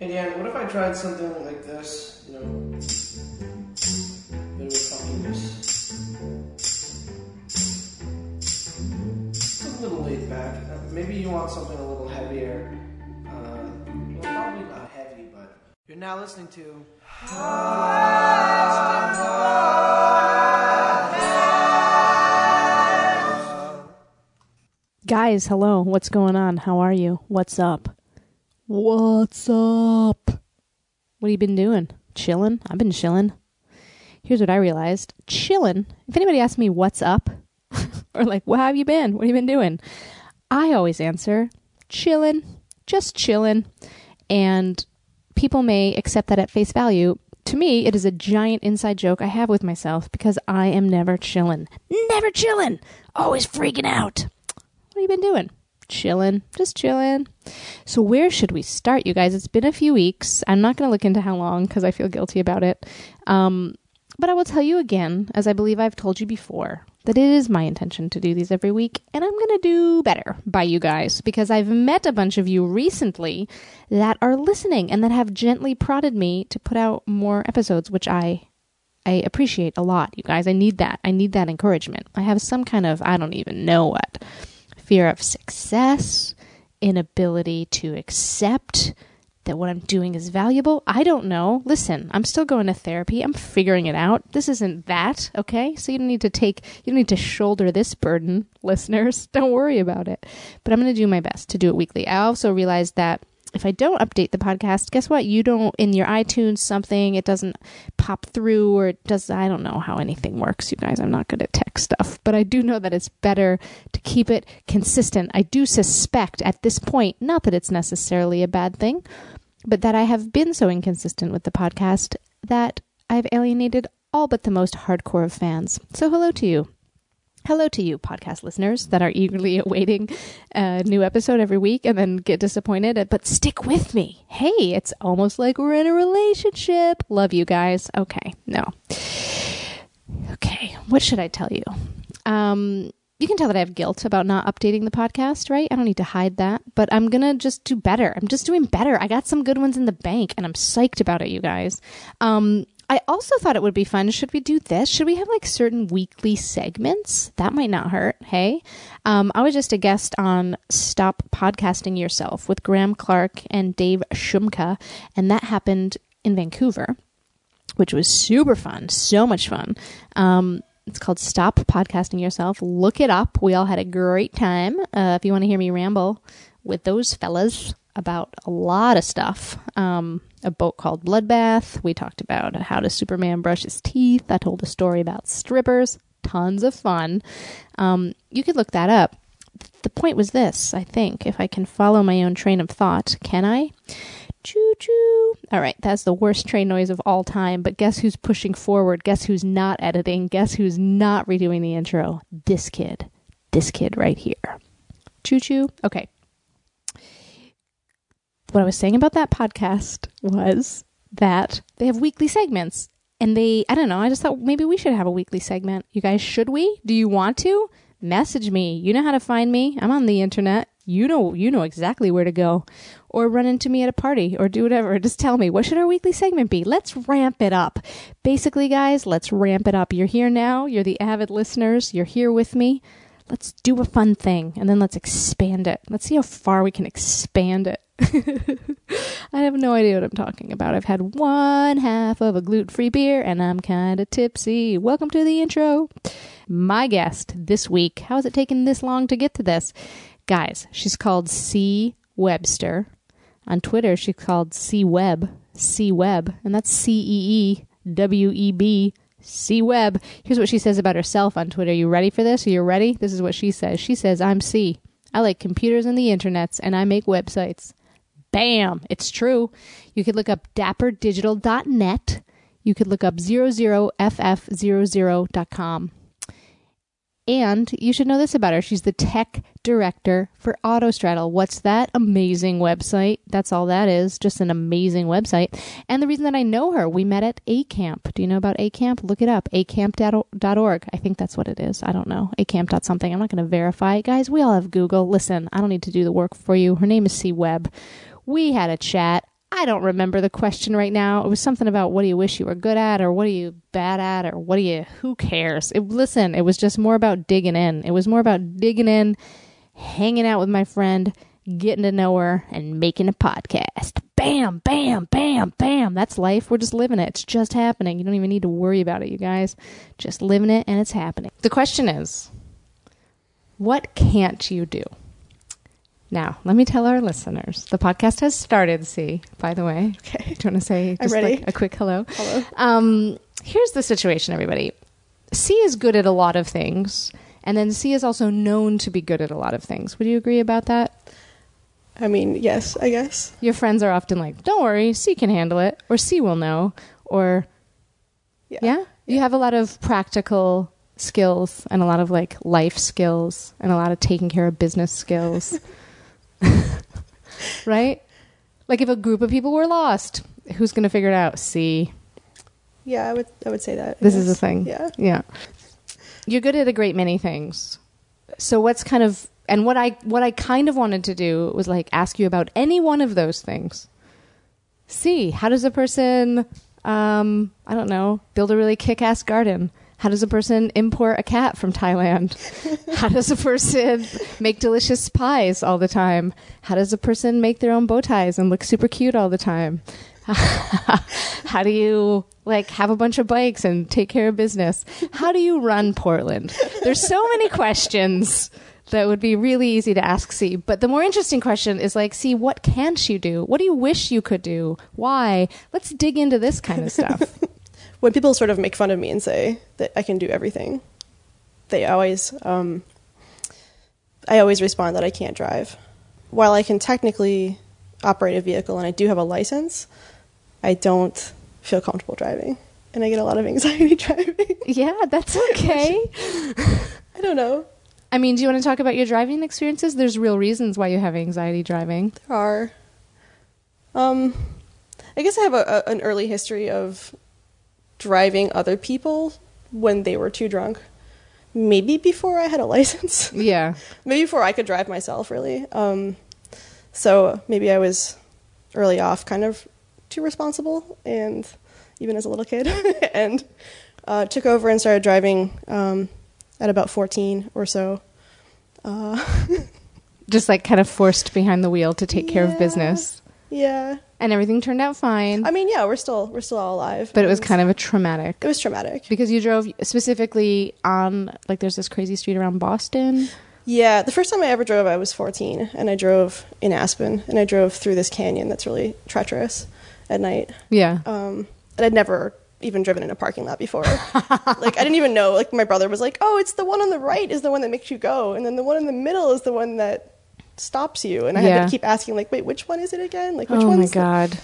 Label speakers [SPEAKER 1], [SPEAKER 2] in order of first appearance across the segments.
[SPEAKER 1] Hey Dan, what if I tried something like this? You know, bit of funkiness. A little laid back. Uh, maybe you want something a little heavier. Uh, well, probably not heavy, but you're now listening to.
[SPEAKER 2] Guys, hello. What's going on? How are you? What's up? What's up? What have you been doing? Chilling? I've been chilling. Here's what I realized. Chilling. If anybody asks me what's up, or like, how have you been? What have you been doing? I always answer, chilling, just chilling. And people may accept that at face value. To me, it is a giant inside joke I have with myself because I am never chilling. Never chilling. Always freaking out. What have you been doing? Chilling, just chilling. So, where should we start, you guys? It's been a few weeks. I'm not going to look into how long because I feel guilty about it. Um, but I will tell you again, as I believe I've told you before, that it is my intention to do these every week, and I'm going to do better by you guys because I've met a bunch of you recently that are listening and that have gently prodded me to put out more episodes, which I I appreciate a lot, you guys. I need that. I need that encouragement. I have some kind of I don't even know what fear of success, inability to accept that what I'm doing is valuable. I don't know. Listen, I'm still going to therapy. I'm figuring it out. This isn't that, okay? So you don't need to take, you don't need to shoulder this burden, listeners. Don't worry about it. But I'm going to do my best to do it weekly. I also realized that if I don't update the podcast, guess what? You don't in your iTunes something, it doesn't pop through or it does I don't know how anything works, you guys. I'm not good at tech stuff, but I do know that it's better to keep it consistent. I do suspect at this point, not that it's necessarily a bad thing, but that I have been so inconsistent with the podcast that I've alienated all but the most hardcore of fans. So hello to you. Hello to you, podcast listeners that are eagerly awaiting a new episode every week and then get disappointed, but stick with me. Hey, it's almost like we're in a relationship. Love you guys. Okay, no. Okay, what should I tell you? Um, you can tell that I have guilt about not updating the podcast, right? I don't need to hide that, but I'm gonna just do better. I'm just doing better. I got some good ones in the bank and I'm psyched about it, you guys. Um, I also thought it would be fun. Should we do this? Should we have like certain weekly segments? That might not hurt. Hey, um, I was just a guest on Stop Podcasting Yourself with Graham Clark and Dave Shumka, and that happened in Vancouver, which was super fun. So much fun. Um, it's called Stop Podcasting Yourself. Look it up. We all had a great time. Uh, if you want to hear me ramble with those fellas about a lot of stuff, um, a boat called Bloodbath. We talked about how does Superman brush his teeth. I told a story about strippers. Tons of fun. Um, you could look that up. The point was this, I think, if I can follow my own train of thought, can I? Choo choo. All right, that's the worst train noise of all time, but guess who's pushing forward? Guess who's not editing? Guess who's not redoing the intro? This kid. This kid right here. Choo choo. Okay. What I was saying about that podcast was that they have weekly segments. And they, I don't know, I just thought maybe we should have a weekly segment. You guys, should we? Do you want to? Message me. You know how to find me. I'm on the internet. You know, you know exactly where to go or run into me at a party or do whatever. Just tell me, what should our weekly segment be? Let's ramp it up. Basically, guys, let's ramp it up. You're here now. You're the avid listeners. You're here with me. Let's do a fun thing and then let's expand it. Let's see how far we can expand it. I have no idea what I'm talking about. I've had one half of a gluten free beer and I'm kind of tipsy. Welcome to the intro. My guest this week, how has it taken this long to get to this? Guys, she's called C. Webster. On Twitter, she's called C. Web, C. Web, and that's C E E W E B, C. Web. Here's what she says about herself on Twitter. You ready for this? Are you ready? This is what she says. She says, I'm C. I like computers and the internets, and I make websites. Bam! It's true. You could look up dapperdigital.net. You could look up 00ff00.com. And you should know this about her. She's the tech director for Autostraddle. What's that amazing website? That's all that is. Just an amazing website. And the reason that I know her, we met at ACamp. Do you know about ACamp? Look it up. acamp.org. I think that's what it is. I don't know. acamp. something. I'm not going to verify. Guys, we all have Google. Listen, I don't need to do the work for you. Her name is C Web. We had a chat. I don't remember the question right now. It was something about what do you wish you were good at, or what are you bad at, or what do you, who cares? It, listen, it was just more about digging in. It was more about digging in, hanging out with my friend, getting to know her, and making a podcast. Bam, bam, bam, bam. That's life. We're just living it. It's just happening. You don't even need to worry about it, you guys. Just living it, and it's happening. The question is what can't you do? Now, let me tell our listeners. The podcast has started, see, by the way.
[SPEAKER 3] Okay.
[SPEAKER 2] Do you want to say just like a quick hello?
[SPEAKER 3] Hello.
[SPEAKER 2] Um, here's the situation, everybody. C is good at a lot of things, and then C is also known to be good at a lot of things. Would you agree about that?
[SPEAKER 3] I mean, yes, I guess.
[SPEAKER 2] Your friends are often like, "Don't worry, C can handle it," or "C will know," or
[SPEAKER 3] Yeah.
[SPEAKER 2] yeah, you have a lot of practical skills and a lot of like life skills and a lot of taking care of business skills. right? Like if a group of people were lost, who's going to figure it out? See.
[SPEAKER 3] Yeah, I would I would say that.
[SPEAKER 2] This is a thing.
[SPEAKER 3] Yeah.
[SPEAKER 2] Yeah. You're good at a great many things. So what's kind of and what I what I kind of wanted to do was like ask you about any one of those things. See, how does a person um I don't know, build a really kick-ass garden? How does a person import a cat from Thailand? How does a person make delicious pies all the time? How does a person make their own bow ties and look super cute all the time? How do you like have a bunch of bikes and take care of business? How do you run Portland? There's so many questions that would be really easy to ask C. But the more interesting question is like, C, what can't you do? What do you wish you could do? Why? Let's dig into this kind of stuff.
[SPEAKER 3] When people sort of make fun of me and say that I can do everything, they always um, I always respond that I can't drive. While I can technically operate a vehicle and I do have a license, I don't feel comfortable driving. And I get a lot of anxiety driving.
[SPEAKER 2] yeah, that's okay.
[SPEAKER 3] I don't know.
[SPEAKER 2] I mean, do you want to talk about your driving experiences? There's real reasons why you have anxiety driving.
[SPEAKER 3] There are. Um, I guess I have a, a, an early history of driving other people when they were too drunk. Maybe before I had a license.
[SPEAKER 2] Yeah.
[SPEAKER 3] maybe before I could drive myself, really. Um, so maybe I was early off kind of too responsible, and even as a little kid, and uh, took over and started driving um, at about 14 or so. Uh,
[SPEAKER 2] Just like kind of forced behind the wheel to take care of business.
[SPEAKER 3] yeah,
[SPEAKER 2] And everything turned out fine.
[SPEAKER 3] I mean, yeah, we're still we're still all alive,
[SPEAKER 2] but it was kind of a traumatic.
[SPEAKER 3] it was traumatic.
[SPEAKER 2] Because you drove specifically on, like, there's this crazy street around Boston.
[SPEAKER 3] Yeah, the first time I ever drove, I was 14, and I drove in Aspen, and I drove through this canyon that's really treacherous at night.
[SPEAKER 2] Yeah.
[SPEAKER 3] Um, and I'd never even driven in a parking lot before. like I didn't even know. Like my brother was like, "Oh, it's the one on the right is the one that makes you go, and then the one in the middle is the one that stops you." And I
[SPEAKER 2] Yeah.
[SPEAKER 3] had to keep asking, like, "Wait, which one is it again? Like, which one?
[SPEAKER 2] oh my
[SPEAKER 3] one's the-"
[SPEAKER 2] God.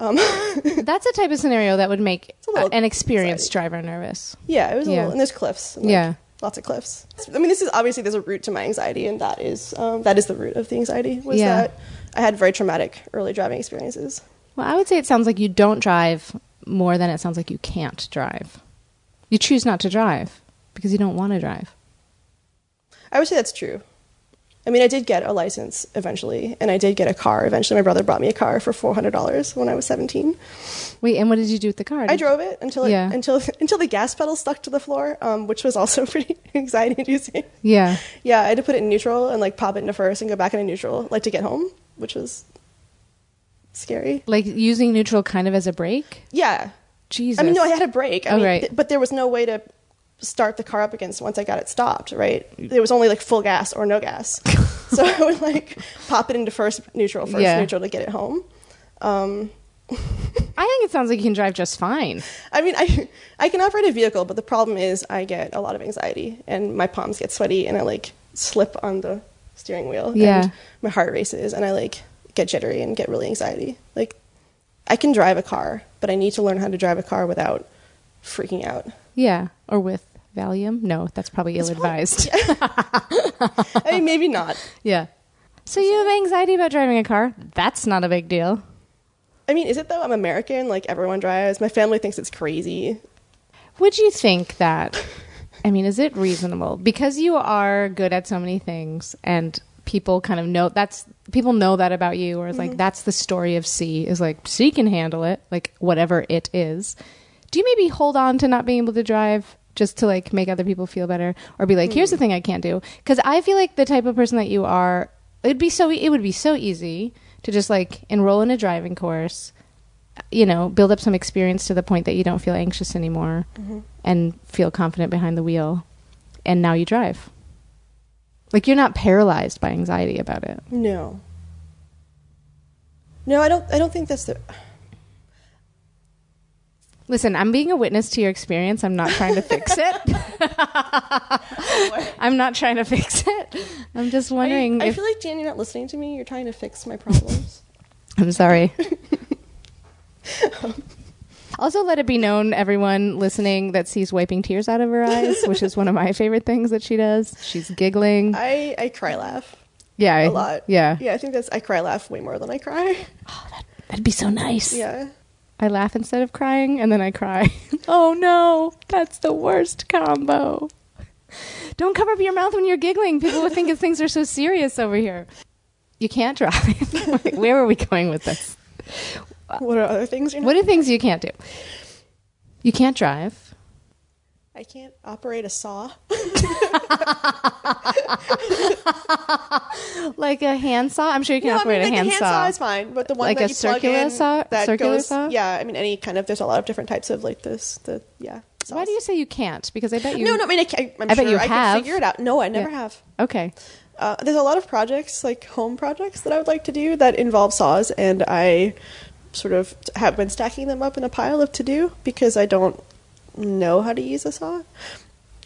[SPEAKER 3] Um,
[SPEAKER 2] That's a type of scenario that would make
[SPEAKER 3] a
[SPEAKER 2] an experienced driver nervous.
[SPEAKER 3] yeah, it was a
[SPEAKER 2] Yeah.
[SPEAKER 3] little. And there's cliffs. and, like,
[SPEAKER 2] Yeah.
[SPEAKER 3] lots of cliffs. I mean, this is obviously there's a root to my anxiety, and that is um, that is the root of the anxiety. Was
[SPEAKER 2] Yeah.
[SPEAKER 3] that I had very traumatic early driving experiences.
[SPEAKER 2] Well, I would say it sounds like you don't drive more than it sounds like you can't drive. You choose not to drive because you don't want to drive.
[SPEAKER 3] I would say that's true. I mean, I did get a license eventually, and I did get a car eventually. My brother bought me a car for four hundred dollars when I was seventeen.
[SPEAKER 2] Wait, and what did you do with the car?
[SPEAKER 3] I drove it until it,
[SPEAKER 2] Yeah.
[SPEAKER 3] until until the gas pedal stuck to the floor, um, which was also pretty anxiety inducing.
[SPEAKER 2] Yeah.
[SPEAKER 3] Yeah, I had to put it in neutral and like pop it into first and go back into neutral, like to get home, which was scary.
[SPEAKER 2] Like using neutral kind of as a brake?
[SPEAKER 3] Yeah,
[SPEAKER 2] Jesus.
[SPEAKER 3] I mean, no, I had a break. I
[SPEAKER 2] Oh,
[SPEAKER 3] mean,
[SPEAKER 2] right.
[SPEAKER 3] th- but there was no way to start the car up against once I got it stopped. Right, It was only like full gas or no gas, so I would like pop it into first neutral, first
[SPEAKER 2] Yeah.
[SPEAKER 3] neutral to get it home. Um,
[SPEAKER 2] I think it sounds like you can drive just fine.
[SPEAKER 3] I mean, I I can operate a vehicle, but the problem is I get a lot of anxiety and my palms get sweaty and I like slip on the steering wheel.
[SPEAKER 2] Yeah.
[SPEAKER 3] And my heart races and I like get jittery and get really anxiety. Like I can drive a car, but I need to learn how to drive a car without freaking out.
[SPEAKER 2] Yeah. Or with Valium? No, that's probably ill advised.
[SPEAKER 3] I mean, maybe not.
[SPEAKER 2] yeah. So you have anxiety about driving a car? That's not a big deal.
[SPEAKER 3] I mean, is it though? I'm American. Like everyone drives. My family thinks it's crazy.
[SPEAKER 2] Would you think that? I mean, is it reasonable because you are good at so many things and people kind of know that's people know that about you, or it's like mm-hmm. that's the story of C is like C can handle it, like whatever it is. Do you maybe hold on to not being able to drive just to like make other people feel better, or be like, here's the hmm. thing I can't do? Because I feel like the type of person that you are, it'd be so it would be so easy to just like enroll in a driving course you know, build up some experience to the point that you don't feel anxious anymore mm-hmm. and feel confident behind the wheel. And now you drive. Like you're not paralyzed by anxiety about it.
[SPEAKER 3] No. No, I don't. I don't think that's the.
[SPEAKER 2] Listen, I'm being a witness to your experience. I'm not trying to fix it. I'm not trying to fix it. I'm just wondering
[SPEAKER 3] I, I
[SPEAKER 2] if
[SPEAKER 3] feel like Jan, you're not listening to me. You're trying to fix my problems.
[SPEAKER 2] I'm sorry. also, let it be known, everyone listening, that C's wiping tears out of her eyes, which is one of my favorite things that she does. She's giggling.
[SPEAKER 3] I I cry laugh
[SPEAKER 2] yeah, I-
[SPEAKER 3] a lot.
[SPEAKER 2] Yeah,
[SPEAKER 3] Yeah, I think that's I cry laugh way more than I cry.
[SPEAKER 2] oh that'd be so nice.
[SPEAKER 3] Yeah.
[SPEAKER 2] I laugh instead of crying, and then I cry. oh no, that's the worst combo. Don't cover up your mouth when you're giggling. People will think things are so serious over here. You can't drive. Wait, Where are we going with this?
[SPEAKER 3] What are other things you're?
[SPEAKER 2] What are things you can't do? You can't drive.
[SPEAKER 3] I can't operate a saw.
[SPEAKER 2] Like a handsaw? I'm sure you can
[SPEAKER 3] No, I
[SPEAKER 2] operate
[SPEAKER 3] mean, like
[SPEAKER 2] a handsaw.
[SPEAKER 3] handsaw is fine, but the one
[SPEAKER 2] Like
[SPEAKER 3] that
[SPEAKER 2] a
[SPEAKER 3] you plug
[SPEAKER 2] circular
[SPEAKER 3] in
[SPEAKER 2] saw-
[SPEAKER 3] that
[SPEAKER 2] circular
[SPEAKER 3] goes,
[SPEAKER 2] saw?
[SPEAKER 3] Yeah, I mean any kind of. There's a lot of different types of like this. The yeah.
[SPEAKER 2] Why do you say you can't? Because I bet you.
[SPEAKER 3] No, no. I mean, I, can, I'm
[SPEAKER 2] I bet
[SPEAKER 3] sure
[SPEAKER 2] you
[SPEAKER 3] I
[SPEAKER 2] have.
[SPEAKER 3] can figure it out. No, I never
[SPEAKER 2] Yeah.
[SPEAKER 3] have.
[SPEAKER 2] Okay.
[SPEAKER 3] Uh, there's a lot of projects, like home projects, that I would like to do that involve saws, and I sort of have been stacking them up in a pile of to do because I don't know how to use a saw.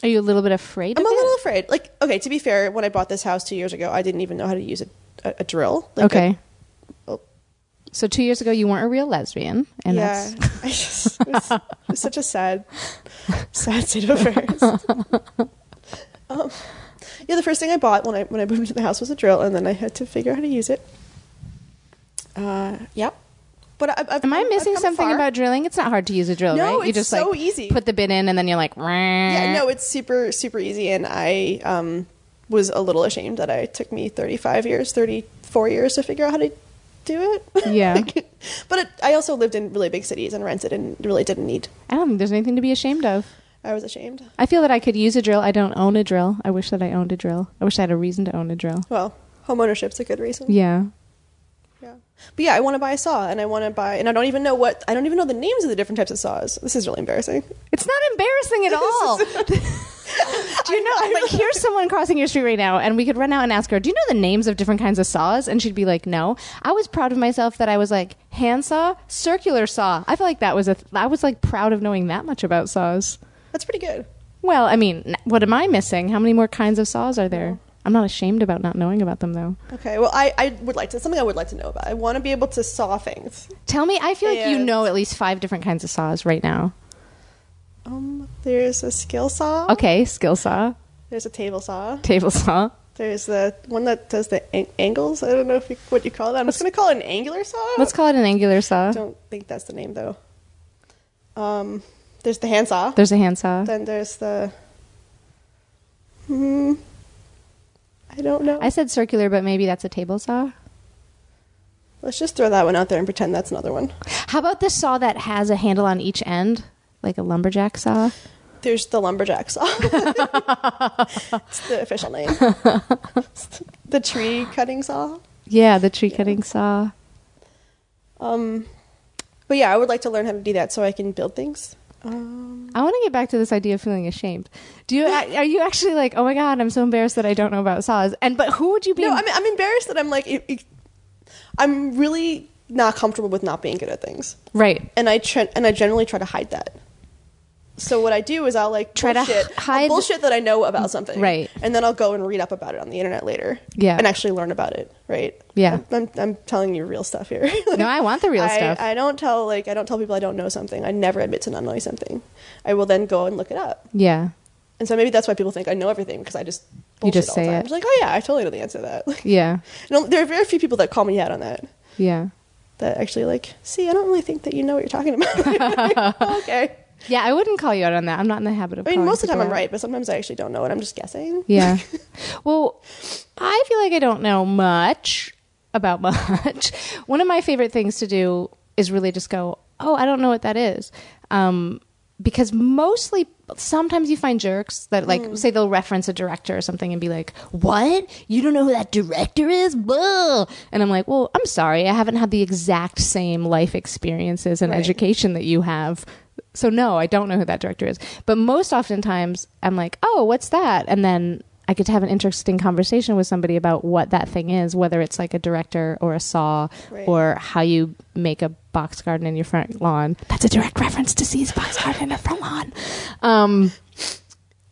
[SPEAKER 2] Are you a little bit afraid
[SPEAKER 3] I'm a
[SPEAKER 2] it?
[SPEAKER 3] little afraid. Like, okay, to be fair, when I bought this house two years ago, I didn't even know how to use a, a, a drill. Like
[SPEAKER 2] okay.
[SPEAKER 3] a- oh,
[SPEAKER 2] So two years ago, you weren't a real lesbian, and
[SPEAKER 3] yeah,
[SPEAKER 2] that's
[SPEAKER 3] I just, it, was, it was such a sad, sad state of affairs. um, yeah, the first thing I bought when I when I moved into the house was a drill, and then I had to figure out how to use it. Uh, yep. But I, I've,
[SPEAKER 2] Am I missing something
[SPEAKER 3] far.
[SPEAKER 2] about drilling? It's not hard to use a drill,
[SPEAKER 3] No,
[SPEAKER 2] right? You
[SPEAKER 3] it's
[SPEAKER 2] just
[SPEAKER 3] so
[SPEAKER 2] like
[SPEAKER 3] easy.
[SPEAKER 2] put the bit in, and then you're like,
[SPEAKER 3] Yeah, no, it's super super easy, and I um, was a little ashamed that I took me 35 years, 34 years to figure out how to do it.
[SPEAKER 2] Yeah.
[SPEAKER 3] Like, but it, I also lived in really big cities and rented, and really didn't need.
[SPEAKER 2] I don't think there's anything to be ashamed of.
[SPEAKER 3] I was ashamed.
[SPEAKER 2] I feel that I could use a drill. I don't own a drill. I wish that I owned a drill. I wish I had a reason to own a drill.
[SPEAKER 3] Well, home ownership's a good reason.
[SPEAKER 2] Yeah.
[SPEAKER 3] Yeah. But yeah, I want to buy a saw, and I want to buy, and I don't even know what, I don't even know the names of the different types of saws. This is really embarrassing.
[SPEAKER 2] It's not embarrassing at all. Do you know? I'm like, here's someone crossing your street right now, and we could run out and ask her, "Do you know the names of different kinds of saws?" And she'd be like, "No." I was proud of myself that I was like handsaw, circular saw. I feel like that was a a. I was like proud of knowing that much about saws.
[SPEAKER 3] That's pretty good.
[SPEAKER 2] Well, I mean, what am I missing? How many more kinds of saws are there? I'm not ashamed about not knowing about them, though.
[SPEAKER 3] Okay, well, I, I would like to, something I would like to know about. I want to be able to saw things.
[SPEAKER 2] Tell me, I feel like you know at least five different kinds of saws right now.
[SPEAKER 3] Um, there's a skill saw.
[SPEAKER 2] Okay, skill saw,
[SPEAKER 3] There's a table saw.
[SPEAKER 2] table saw.
[SPEAKER 3] There's the one that does the an- angles. I don't know if you, what you call that. I'm just going to call it an angular saw.
[SPEAKER 2] Let's call it an angular saw.
[SPEAKER 3] I don't think that's the name though. Um, there's the handsaw.
[SPEAKER 2] There's a handsaw.
[SPEAKER 3] Then there's the. Hmm. I don't know.
[SPEAKER 2] I said circular, but maybe that's a table saw.
[SPEAKER 3] Let's just throw that one out there and pretend that's another one.
[SPEAKER 2] How about the saw that has a handle on each end, like a lumberjack saw?
[SPEAKER 3] There's the lumberjack saw. it's the official name. the tree cutting saw.
[SPEAKER 2] Yeah, the tree cutting saw.
[SPEAKER 3] Um, but yeah, I would like to learn how to do that so I can build things. Um,
[SPEAKER 2] I want to get back to this idea of feeling ashamed. Do you are you actually like, oh my god, I'm so embarrassed that I don't know about saws? And but who would you be?
[SPEAKER 3] no, I'm, I'm embarrassed that I'm like, it, it- I'm really not comfortable with not being good at things,
[SPEAKER 2] right.
[SPEAKER 3] and I try, and I generally try to hide that. So what I do is I'll like
[SPEAKER 2] Try to
[SPEAKER 3] bullshit, I'll
[SPEAKER 2] hide-
[SPEAKER 3] bullshit that I know about something,
[SPEAKER 2] Right.
[SPEAKER 3] And then I'll go and read up about it on the internet later,
[SPEAKER 2] Yeah.
[SPEAKER 3] and actually learn about it, right?
[SPEAKER 2] Yeah.
[SPEAKER 3] I'm, I'm telling you real stuff here.
[SPEAKER 2] No, I want the real
[SPEAKER 3] I,
[SPEAKER 2] stuff.
[SPEAKER 3] I don't tell like I don't tell people I don't know something. I never admit to not knowing something. I will then go and look it up,
[SPEAKER 2] yeah.
[SPEAKER 3] and so maybe that's why people think I know everything because I just
[SPEAKER 2] You just
[SPEAKER 3] all
[SPEAKER 2] say
[SPEAKER 3] the time.
[SPEAKER 2] it.
[SPEAKER 3] Like, oh yeah, I totally know the answer to that. Like,
[SPEAKER 2] Yeah.
[SPEAKER 3] no, there are very few people that call me out on that.
[SPEAKER 2] Yeah.
[SPEAKER 3] That actually like, see, I don't really think that you know what you're talking about. okay,
[SPEAKER 2] Yeah, I wouldn't call you out on that. I'm not in the habit of.
[SPEAKER 3] I mean, most of the time I'm
[SPEAKER 2] out.
[SPEAKER 3] right, but sometimes I actually don't know, and I'm just guessing.
[SPEAKER 2] Yeah. well, I feel like I don't know much about much. One of my favorite things to do is really just go, oh, I don't know what that is. Um, because mostly, sometimes you find jerks that, like, say they'll reference a director or something and be like, what? You don't know who that director is? Blah. And I'm like, well, I'm sorry. I haven't had the exact same life experiences and
[SPEAKER 3] Right.
[SPEAKER 2] education that you have. So, no, I don't know who that director is. But most oftentimes, I'm like, oh, what's that? And then I get to have an interesting conversation with somebody about what that thing is, whether it's like a director or a saw
[SPEAKER 3] Right.
[SPEAKER 2] or how you make a box garden in your front lawn. That's a direct reference to C's box garden in her front lawn. Um,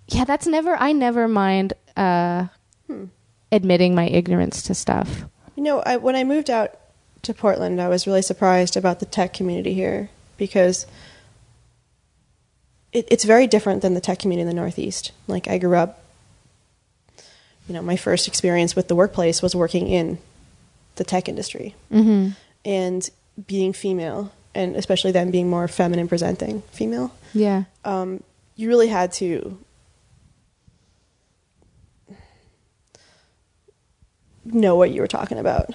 [SPEAKER 2] yeah, that's never, I never mind uh, admitting my ignorance to stuff.
[SPEAKER 3] You know, I, when I moved out to Portland, I was really surprised about the tech community here because it, it's very different than the tech community in the Northeast. Like, I grew up, you know, my first experience with the workplace was working in the tech industry
[SPEAKER 2] Mm-hmm.
[SPEAKER 3] and being female, and especially then being more feminine presenting female.
[SPEAKER 2] Yeah.
[SPEAKER 3] um, you really had to know what you were talking about.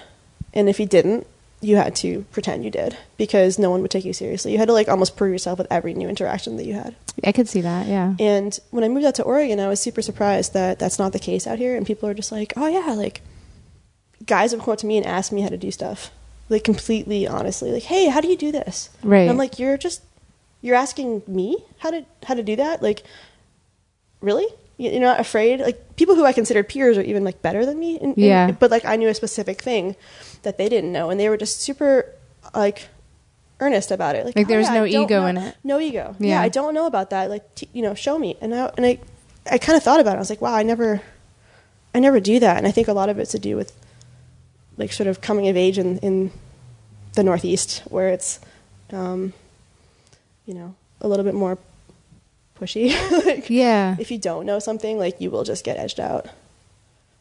[SPEAKER 3] And if you didn't, you had to pretend you did because no one would take you seriously. You had to like almost prove yourself with every new interaction that you had.
[SPEAKER 2] I could see that. Yeah.
[SPEAKER 3] And when I moved out to Oregon, I was super surprised that that's not the case out here. And people are just like, oh, yeah, like guys have come up to me and asked me how to do stuff. Like completely honestly, like, hey, how do you do this?
[SPEAKER 2] Right.
[SPEAKER 3] And I'm like, you're just, you're asking me how to, how to do that? Like, really? You- You're not afraid? Like people who I considered peers are even like better than me. In, in-
[SPEAKER 2] Yeah.
[SPEAKER 3] but like I knew a specific thing that they didn't know. And they were just super like earnest about it. Like,
[SPEAKER 2] Like,
[SPEAKER 3] "Oh,
[SPEAKER 2] there was
[SPEAKER 3] yeah,
[SPEAKER 2] no ego
[SPEAKER 3] know-
[SPEAKER 2] in it.
[SPEAKER 3] No ego.
[SPEAKER 2] Yeah.
[SPEAKER 3] Yeah. I don't know about that. Like, t- you know, show me. And I, and I, I kind of thought about it. I was like, wow, I never, I never do that. And I think a lot of it's to do with like sort of coming of age in, in the Northeast where it's, um, you know, a little bit more pushy. like,
[SPEAKER 2] Yeah.
[SPEAKER 3] if you don't know something, like you will just get edged out.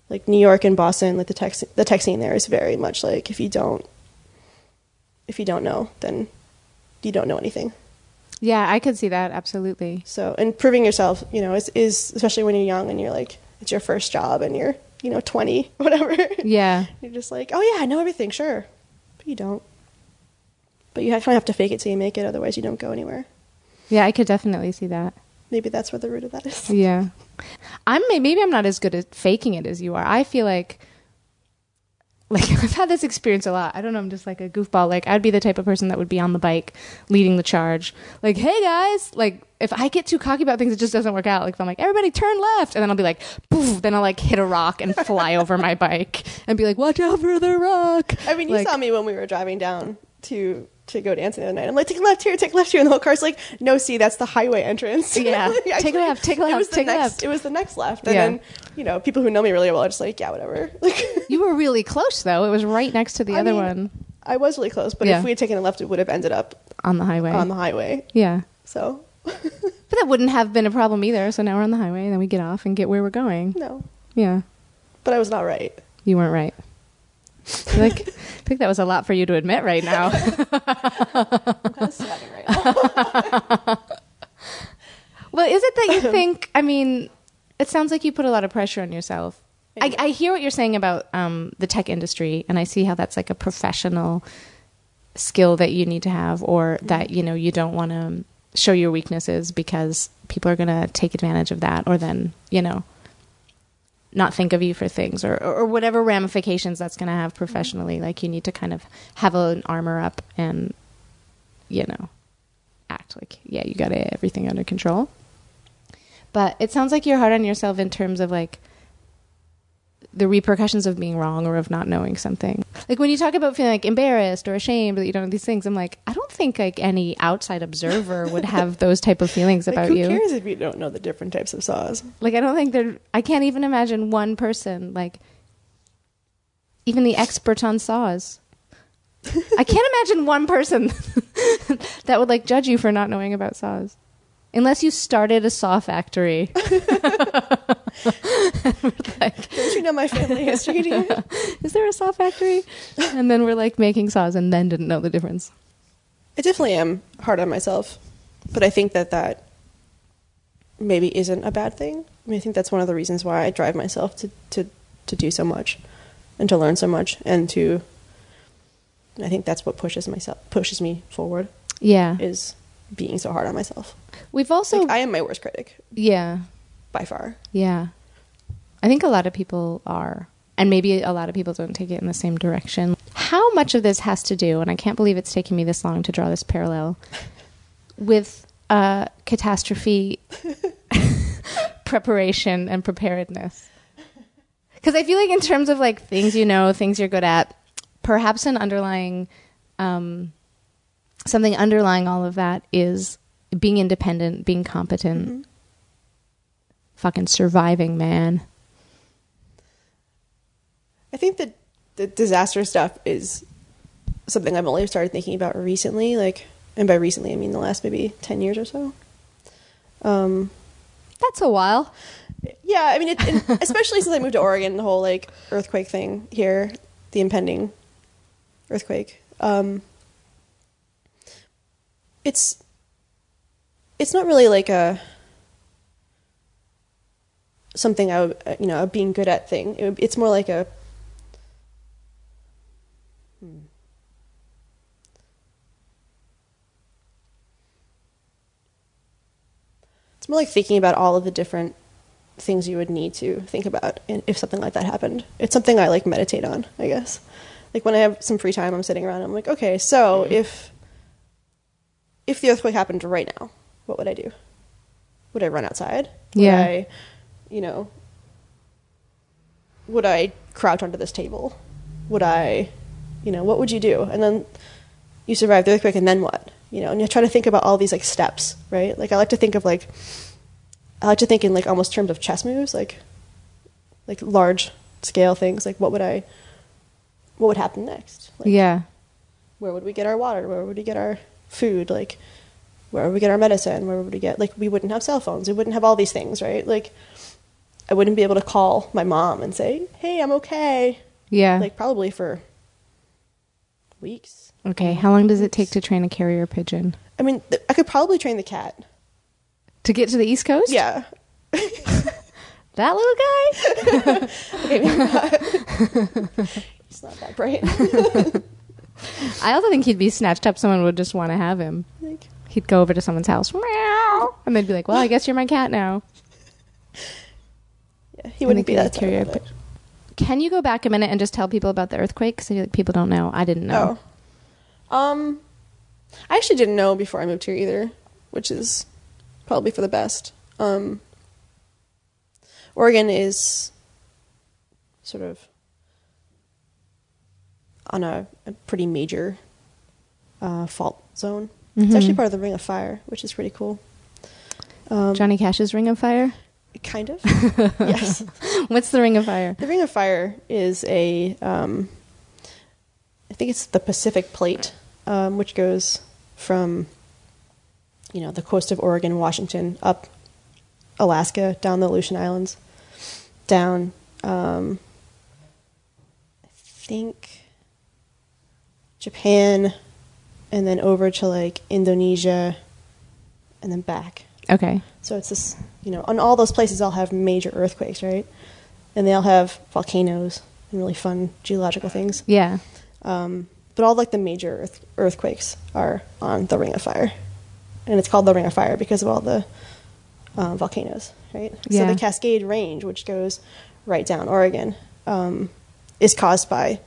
[SPEAKER 3] Like New York and Boston, like the tech, the tech scene there is very much like if you don't, if you don't know, then you don't know anything.
[SPEAKER 2] Yeah, I could see that. Absolutely.
[SPEAKER 3] So, and proving yourself, you know, is, is especially when you're young and you're like, it's your first job and you're, you know, 20, whatever.
[SPEAKER 2] Yeah.
[SPEAKER 3] You're just like, oh yeah, I know everything, sure. But you don't. But you kind of have to fake it till you make it, otherwise you don't go anywhere.
[SPEAKER 2] Yeah, I could definitely see that.
[SPEAKER 3] Maybe that's where the root of that is.
[SPEAKER 2] Yeah. I'm maybe I'm not as good at faking it as you are. I feel like like I've had this experience a lot. I don't know, I'm just like a goofball. Like I'd be the type of person that would be on the bike leading the charge. Like, "Hey guys." Like if I get too cocky about things it just doesn't work out. Like if I'm like, "Everybody turn left." And then I'll be like, "Poof." Then I'll like hit a rock and fly over my bike and be like, "Watch out for the rock."
[SPEAKER 3] I mean, you
[SPEAKER 2] Like-
[SPEAKER 3] saw me when we were driving down to to go dancing the other night. I'm like, take a left here, take a left here, and the whole car's like, no, see, that's the highway entrance.
[SPEAKER 2] Yeah.
[SPEAKER 3] Like,
[SPEAKER 2] Take a left, take a
[SPEAKER 3] it
[SPEAKER 2] left,
[SPEAKER 3] was the
[SPEAKER 2] take
[SPEAKER 3] next,
[SPEAKER 2] left.
[SPEAKER 3] It was the next left, and
[SPEAKER 2] Yeah.
[SPEAKER 3] then you know, people who know me really well are just like, yeah, whatever. Like,
[SPEAKER 2] You were really close though. It was right next to the
[SPEAKER 3] I
[SPEAKER 2] other
[SPEAKER 3] mean,
[SPEAKER 2] one
[SPEAKER 3] I was really close, but
[SPEAKER 2] Yeah.
[SPEAKER 3] if we had taken a left, it would have ended up
[SPEAKER 2] on the highway.
[SPEAKER 3] on the highway.
[SPEAKER 2] yeah.
[SPEAKER 3] So
[SPEAKER 2] But that wouldn't have been a problem either. So now we're on the highway, and then we get off and get where we're going.
[SPEAKER 3] no,
[SPEAKER 2] Yeah,
[SPEAKER 3] but I was not right.
[SPEAKER 2] you weren't right. I like I think that was a lot for you to admit right now.
[SPEAKER 3] I'm kind of sweating right now.
[SPEAKER 2] well, is it that you think? I mean, it sounds like you put a lot of pressure on yourself. I, I hear what you're saying about um, the tech industry, and I see how that's like a professional skill that you need to have, or that you know you don't want to show your weaknesses because people are going to take advantage of that, or then you know not think of you for things, or or, whatever ramifications that's going to have professionally. Like you need to kind of have an armor up and you know act like yeah you got everything under control. But it sounds like you're hard on yourself in terms of like the repercussions of being wrong or of not knowing something. Like when you talk about feeling like embarrassed or ashamed that you don't know these things, I'm like, I don't think like any outside observer would have those type of feelings
[SPEAKER 3] Like,
[SPEAKER 2] about
[SPEAKER 3] who
[SPEAKER 2] you.
[SPEAKER 3] Who cares if you don't know the different types of saws?
[SPEAKER 2] Like I don't think there I can't even imagine one person like even the expert on saws. I can't imagine one person that would like judge you for not knowing about saws. Unless you started a saw factory.
[SPEAKER 3] like, Don't you know my family history?
[SPEAKER 2] Is there a saw factory? And then we're like making saws and then didn't know the difference.
[SPEAKER 3] I definitely am hard on myself. but I think that that maybe isn't a bad thing. I mean, I think that's one of the reasons why I drive myself to to to do so much and to learn so much and to. I think that's what pushes myself pushes me forward
[SPEAKER 2] Yeah.
[SPEAKER 3] is being so hard on myself.
[SPEAKER 2] We've also
[SPEAKER 3] Like, I am my worst critic
[SPEAKER 2] yeah.
[SPEAKER 3] by far.
[SPEAKER 2] Yeah. I think a lot of people are. And maybe a lot of people don't take it in the same direction. How much of this has to do, and I can't believe it's taken me this long to draw this parallel, with uh, catastrophe preparation and preparedness? Because I feel like, in terms of like things you know, things you're good at, perhaps an underlying, um, something underlying all of that is being independent, being competent, fucking surviving, man.
[SPEAKER 3] I think that the disaster stuff is something I've only started thinking about recently. Like, and by recently I mean the last maybe ten years or so. Um,
[SPEAKER 2] That's a while.
[SPEAKER 3] yeah, I mean, it, especially since I moved to Oregon, the whole like earthquake thing here, the impending earthquake. Um, it's it's not really like a something I would, uh, you know a being good at thing. It, it's more like a hmm. It's more like thinking about all of the different things you would need to think about if something like that happened. It's something I like meditate on, I guess. Like when I have some free time, I'm sitting around. I'm like, okay, so if if the earthquake happened right now, what would I do? Would I run outside? Would
[SPEAKER 2] Yeah.
[SPEAKER 3] I, you know, would I crouch under this table? Would I, you know, what would you do? And then you survive the earthquake, and then what? You know, and you try to think about all these like steps, right? Like I like to think of like I like to think in like almost terms of chess moves, like like large scale things. Like what would I, what would happen next? Like,
[SPEAKER 2] yeah.
[SPEAKER 3] where would we get our water? Where would we get our food? Like, where would we get our medicine? Where would we get, like, we wouldn't have cell phones. We wouldn't have all these things, right? Like, I wouldn't be able to call my mom and say, hey, I'm okay.
[SPEAKER 2] Yeah.
[SPEAKER 3] Like, probably for weeks.
[SPEAKER 2] okay. How long does it take to train a carrier pigeon?
[SPEAKER 3] I mean, th- I could probably train the cat.
[SPEAKER 2] To get to the East Coast?
[SPEAKER 3] Yeah.
[SPEAKER 2] That little guy?
[SPEAKER 3] Okay, maybe not. He's not that bright.
[SPEAKER 2] I also think he'd be snatched up. Someone would just want to have him.
[SPEAKER 3] like,
[SPEAKER 2] He'd go over to someone's house, meow, and they'd be like, "Well, I guess you're my cat now."
[SPEAKER 3] yeah, he wouldn't be that carrier
[SPEAKER 2] a. Can you go back a minute and just tell people about the earthquake? Because like people don't know. I didn't know.
[SPEAKER 3] Oh. Um, I actually didn't know before I moved here either, which is probably for the best. Um, Oregon is sort of on a, a pretty major uh, fault zone. It's
[SPEAKER 2] Mhm.
[SPEAKER 3] actually part of the Ring of Fire, which is pretty cool. Um,
[SPEAKER 2] Johnny Cash's Ring of Fire.
[SPEAKER 3] kind of. yes.
[SPEAKER 2] What's the Ring of Fire?
[SPEAKER 3] The Ring of Fire is a, um, I think it's the Pacific Plate, um, which goes from, you know, the coast of Oregon, Washington, up Alaska, down the Aleutian Islands, down, um, I think, Japan, and then over to like Indonesia, and then back.
[SPEAKER 2] Okay.
[SPEAKER 3] So it's this, you know, on all those places, all have major earthquakes, right? And they all have volcanoes and really fun geological things.
[SPEAKER 2] Yeah.
[SPEAKER 3] Um, but all like the major earth- earthquakes are on the Ring of Fire, and it's called the Ring of Fire because of all the uh, volcanoes, right?
[SPEAKER 2] Yeah.
[SPEAKER 3] So the Cascade Range, which goes right down Oregon, um, is caused by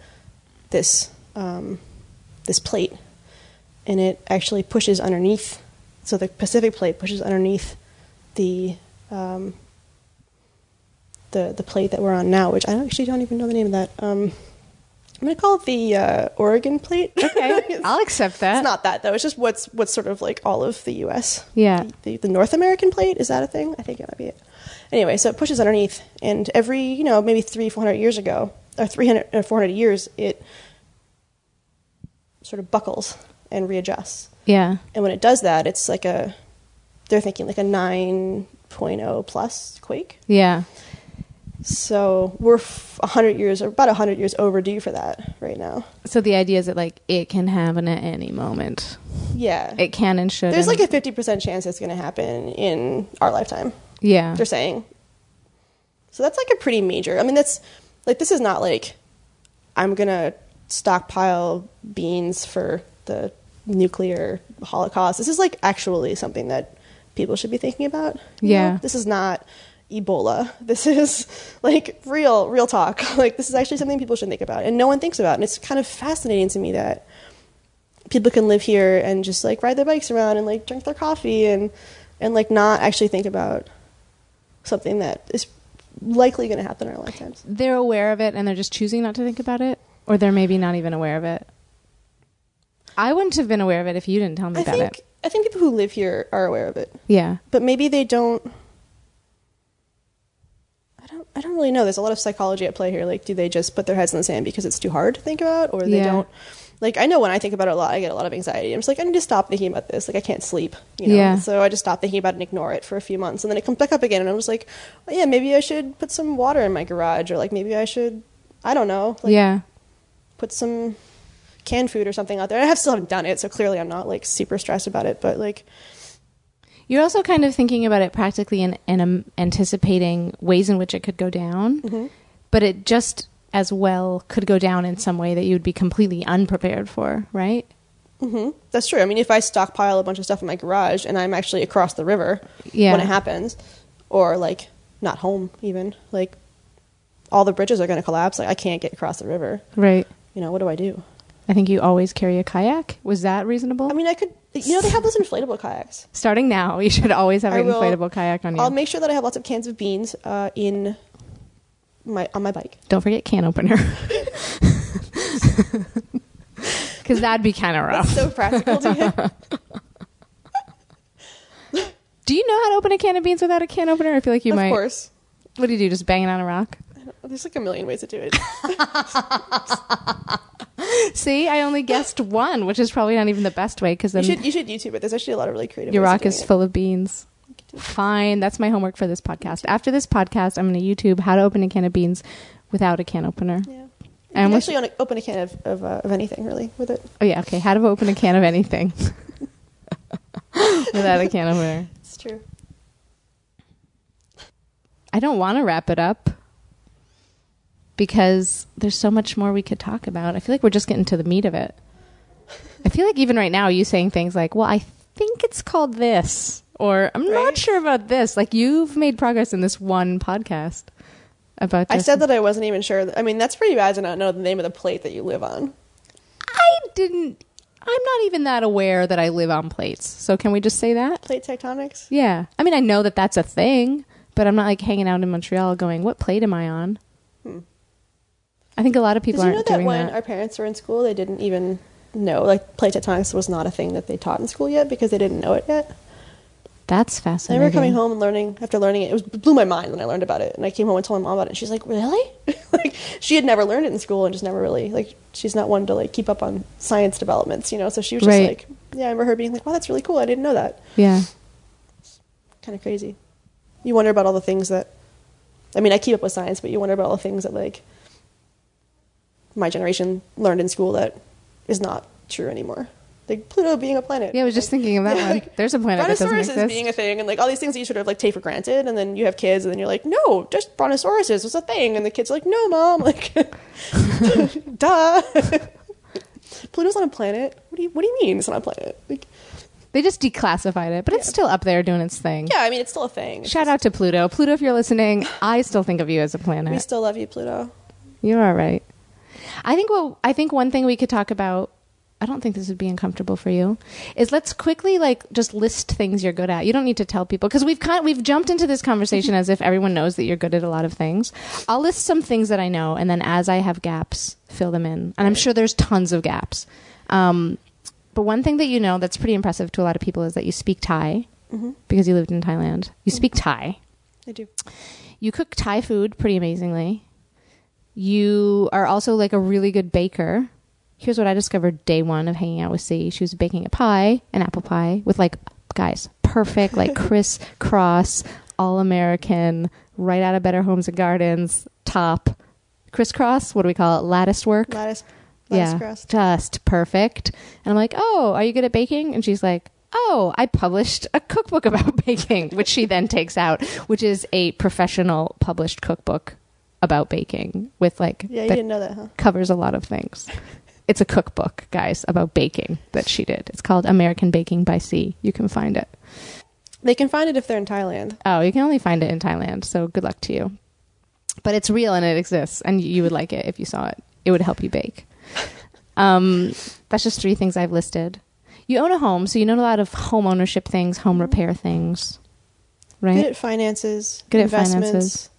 [SPEAKER 3] this um, this plate, and it actually pushes underneath. So the Pacific Plate pushes underneath the um, the the plate that we're on now, which I actually don't even know the name of that. Um, I'm gonna call it the uh, Oregon Plate.
[SPEAKER 2] Okay. I'll accept that.
[SPEAKER 3] it's not that though. It's just what's what's sort of like all of the U.S.
[SPEAKER 2] Yeah.
[SPEAKER 3] The, the, the North American Plate is that a thing? I think it might be it. Anyway, so it pushes underneath, and every you know maybe three four hundred years ago or 300 or 400 years it sort of buckles and readjusts.
[SPEAKER 2] Yeah.
[SPEAKER 3] And when it does that, it's like a they're thinking like a 9.0 plus quake.
[SPEAKER 2] Yeah.
[SPEAKER 3] So we're f- 100 years, or about 100 years overdue for that right now.
[SPEAKER 2] So the idea is that like it can happen at any moment.
[SPEAKER 3] Yeah.
[SPEAKER 2] It can and should.
[SPEAKER 3] There's like a 50% chance it's going to happen in our lifetime,
[SPEAKER 2] yeah.
[SPEAKER 3] they're saying. So that's like a pretty major. I mean, that's like, this is not like I'm going to stockpile beans for the nuclear holocaust. This is like actually something that people should be thinking about. you
[SPEAKER 2] Yeah.
[SPEAKER 3] know? This is not Ebola. This is like real, real talk. Like, this is actually something people should think about. And no one thinks about. And it's kind of fascinating to me that people can live here and just like ride their bikes around and like drink their coffee and and like not actually think about something that is likely going to happen in our lifetimes.
[SPEAKER 2] they're aware of it and they're just choosing not to think about it, or they're maybe not even aware of it. I wouldn't have been aware of it if you didn't tell me
[SPEAKER 3] I
[SPEAKER 2] about
[SPEAKER 3] think
[SPEAKER 2] it.
[SPEAKER 3] I think people who live here are aware of it,
[SPEAKER 2] Yeah.
[SPEAKER 3] but maybe they don't. I don't. I don't really know. There's a lot of psychology at play here. Like, do they just put their heads in the sand because it's too hard to think about, or they
[SPEAKER 2] Yeah.
[SPEAKER 3] don't? Like, I know when I think about it a lot, I get a lot of anxiety. I'm just like, I need to stop thinking about this. Like, I can't sleep. You know?
[SPEAKER 2] Yeah.
[SPEAKER 3] So I just stop thinking about it and ignore it for a few months, and then it comes back up again, and I'm just like, oh, yeah, maybe I should put some water in my garage, or like maybe I should, I don't know, like
[SPEAKER 2] yeah.
[SPEAKER 3] put some canned food or something out there. I have still haven't done it, so clearly I'm not like super stressed about it. But like,
[SPEAKER 2] You're also kind of thinking about it practically and, and um, anticipating ways in which it could go down,
[SPEAKER 3] Mm-hmm.
[SPEAKER 2] but it just as well could go down in some way that you would be completely unprepared for, right?
[SPEAKER 3] hmm That's true. I mean, if I stockpile a bunch of stuff in my garage and I'm actually across the river
[SPEAKER 2] Yeah.
[SPEAKER 3] when it happens, or like not home even, like all the bridges are going to collapse. Like I can't get across the river.
[SPEAKER 2] Right.
[SPEAKER 3] You know, what do I do?
[SPEAKER 2] I think you always carry a kayak. Was that reasonable?
[SPEAKER 3] I mean, I could. You know, they have those inflatable kayaks.
[SPEAKER 2] Starting now, you should always have
[SPEAKER 3] I
[SPEAKER 2] an
[SPEAKER 3] will-
[SPEAKER 2] inflatable kayak on you.
[SPEAKER 3] I'll make sure that I have lots of cans of beans uh, in my on my bike.
[SPEAKER 2] Don't forget can opener. Because that'd be kind of rough.
[SPEAKER 3] So practical to you.
[SPEAKER 2] Do you know how to open a can of beans without a can opener? I feel like you might.
[SPEAKER 3] of course.
[SPEAKER 2] What do you do? Just bang it on a rock?
[SPEAKER 3] There's like a million ways to do it.
[SPEAKER 2] See, I only guessed one, which is probably not even the best way because
[SPEAKER 3] You
[SPEAKER 2] then
[SPEAKER 3] should you should YouTube it. There's actually a lot of really creative.
[SPEAKER 2] your rock is
[SPEAKER 3] it.
[SPEAKER 2] full of beans. Fine, that's my homework for this podcast. After this podcast, I'm going to YouTube how to open a can of beans without a can opener.
[SPEAKER 3] Yeah. You
[SPEAKER 2] And
[SPEAKER 3] actually on- open a can of of, uh, of anything really with it.
[SPEAKER 2] Oh yeah, okay. How to open a can of anything without a can opener.
[SPEAKER 3] It's true.
[SPEAKER 2] I don't want to wrap it up because there's so much more we could talk about. I feel like we're just getting to the meat of it. I feel like even right now, you saying things like, "Well, I think it's called this," or "I'm not sure about this." Like you've made progress in this one podcast about.
[SPEAKER 3] I said that I wasn't even sure. I mean, that's pretty bad to not know the name of the plate that you live on.
[SPEAKER 2] I didn't. I'm not even that aware that I live on plates. So can we just say that?
[SPEAKER 3] Plate tectonics.
[SPEAKER 2] Yeah. I mean, I know that that's a thing, but I'm not like hanging out in Montreal going, "What plate am I on?" Hmm. I think a lot of people
[SPEAKER 3] Did you know that when
[SPEAKER 2] that.
[SPEAKER 3] our parents were in school, they didn't even know like plate tectonics was not a thing that they taught in school yet because they didn't know it yet.
[SPEAKER 2] That's fascinating.
[SPEAKER 3] I remember coming home and learning after learning it. It was it blew my mind when I learned about it, and I came home and told my mom about it. And she's like, "Really?" like she had never learned it in school and just never really like she's not one to like keep up on science developments, you know. So she was just
[SPEAKER 2] Right.
[SPEAKER 3] like, "Yeah, I remember her being like, wow, that's really cool. I didn't know that."
[SPEAKER 2] Yeah.
[SPEAKER 3] Kind of crazy. You wonder about all the things that. I mean, I keep up with science, but you wonder about all the things that like my generation learned in school that is not true anymore. Like Pluto being a planet.
[SPEAKER 2] Yeah, I was just thinking of that
[SPEAKER 3] Yeah,
[SPEAKER 2] one.
[SPEAKER 3] like,
[SPEAKER 2] There's a planet
[SPEAKER 3] Brontosaurus is being a thing, and like all these things that you sort of like take for granted, and then you have kids, and then you're like, no, just Brontosauruses was a thing, and the kids are like, no, mom, like, duh. Pluto's not a planet. What do you What do you mean it's not a planet? Like,
[SPEAKER 2] they just declassified it, but it's still up there doing its thing.
[SPEAKER 3] yeah, I mean it's still a thing. It's
[SPEAKER 2] Shout
[SPEAKER 3] just-
[SPEAKER 2] out to Pluto. Pluto, if you're listening, I still think of you as a planet.
[SPEAKER 3] We still love you, Pluto.
[SPEAKER 2] You're all right. I think what I think one thing we could talk about. I don't think this would be uncomfortable for you. Is let's quickly like just list things you're good at. You don't need to tell people because we've kind of, we've jumped into this conversation as if everyone knows that you're good at a lot of things. I'll list some things that I know, and then as I have gaps, fill them in. And I'm sure there's tons of gaps. Um, but one thing that you know that's pretty impressive to a lot of people is that you speak Thai
[SPEAKER 3] Mm-hmm.
[SPEAKER 2] because you lived in Thailand. You speak Thai.
[SPEAKER 3] I do.
[SPEAKER 2] You cook Thai food pretty amazingly. You are also like a really good baker. Here's what I discovered day one of hanging out with C. She was baking a pie, an apple pie, with like, guys, perfect, like criss cross, all American, right out of Better Homes and Gardens, top, crisscross. What do we call it? Lattice work.
[SPEAKER 3] Lattice, lattice
[SPEAKER 2] yeah,
[SPEAKER 3] crust.
[SPEAKER 2] just perfect. And I'm like, oh, are you good at baking? And she's like, oh, I published a cookbook about baking, which she then takes out, which is a professional published cookbook about baking with like
[SPEAKER 3] Yeah, you didn't know that, huh?
[SPEAKER 2] covers a lot of things. It's a cookbook, guys, about baking that she did. It's called American Baking by C. You can find it.
[SPEAKER 3] They can find it if they're in Thailand.
[SPEAKER 2] Oh, you can only find it in Thailand, so good luck to you. But it's real and it exists, and you would like it if you saw it. It would help you bake. Um, that's just three things I've listed. You own a home, so you know a lot of home ownership things, home repair things, right?
[SPEAKER 3] Good at finances.
[SPEAKER 2] Good at
[SPEAKER 3] investments,
[SPEAKER 2] finances,